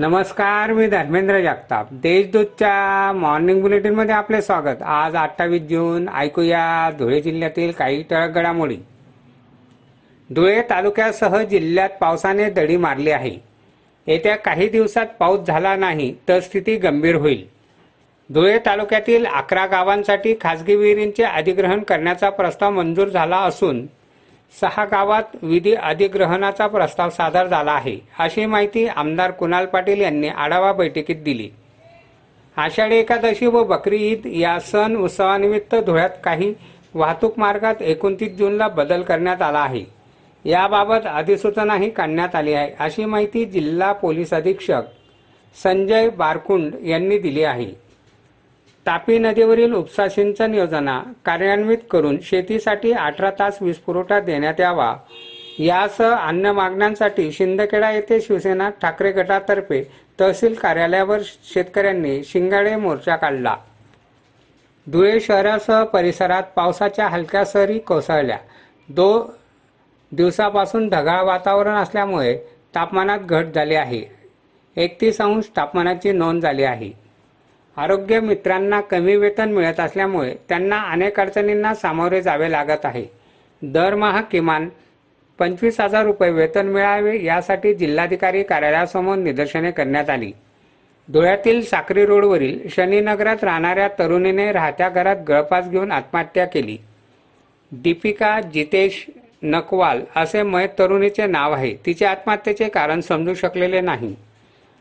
नमस्कार मी धर्मेंद्र जगताप. देशदूतच्या मॉर्निंग बुलेटिनमध्ये आपले स्वागत. आज अठ्ठावीस जून ऐकूया धुळे जिल्ह्यातील काही टळक घडामोडी. धुळे तालुक्यासह जिल्ह्यात पावसाने दडी मारली आहे. येत्या काही दिवसात पाऊस झाला नाही तर स्थिती गंभीर होईल. धुळे तालुक्यातील अकरा गावांसाठी खासगी विहिरींचे अधिग्रहण करण्याचा प्रस्ताव मंजूर झाला असून सहा गावात विधी अधिग्रहणाचा प्रस्ताव सादर झाला आहे अशी माहिती आमदार कुणाल पाटील यांनी आढावा बैठकीत दिली. आषाढी एकादशी व बकरी ईद या सण उत्सवानिमित्त धुळ्यात काही वाहतूक मार्गात एकोणतीस जूनला बदल करण्यात आला आहे. याबाबत अधिसूचनाही काढण्यात आली आहे अशी माहिती जिल्हा पोलीस अधीक्षक संजय बारकुंड यांनी दिली आहे. तापी नदीवरील उपसा सिंचन योजना कार्यान्वित करून शेतीसाठी अठरा तास वीज पुरवठा देण्यात यावा. यासह अन्य मागण्यांसाठी शिंदखेडा येथे शिवसेना ठाकरे गटातर्फे तहसील कार्यालयावर शेतकऱ्यांनी शिंगाडे मोर्चा काढला. धुळे शहरासह परिसरात पावसाच्या हलक्या सरी कोसळल्या. दो दिवसापासून ढगाळ वातावरण असल्यामुळे तापमानात घट झाली आहे. एकतीस अंश तापमानाची नोंद झाली आहे. आरोग्य मित्रांना कमी वेतन मिळत असल्यामुळे त्यांना अनेक अडचणींना सामोरे जावे लागत आहे. दरमहा किमान पंचवीस हजार रुपये वेतन मिळावे यासाठी जिल्हाधिकारी कार्यालयासमोर निदर्शने करण्यात आली. धुळ्यातील साक्री रोडवरील शनीनगरात राहणाऱ्या तरुणीने राहत्या घरात गळफास घेऊन आत्महत्या केली. दीपिका जितेश नकवाल असे मयत तरुणीचे नाव आहे. तिच्या आत्महत्येचे कारण समजू शकलेले नाही.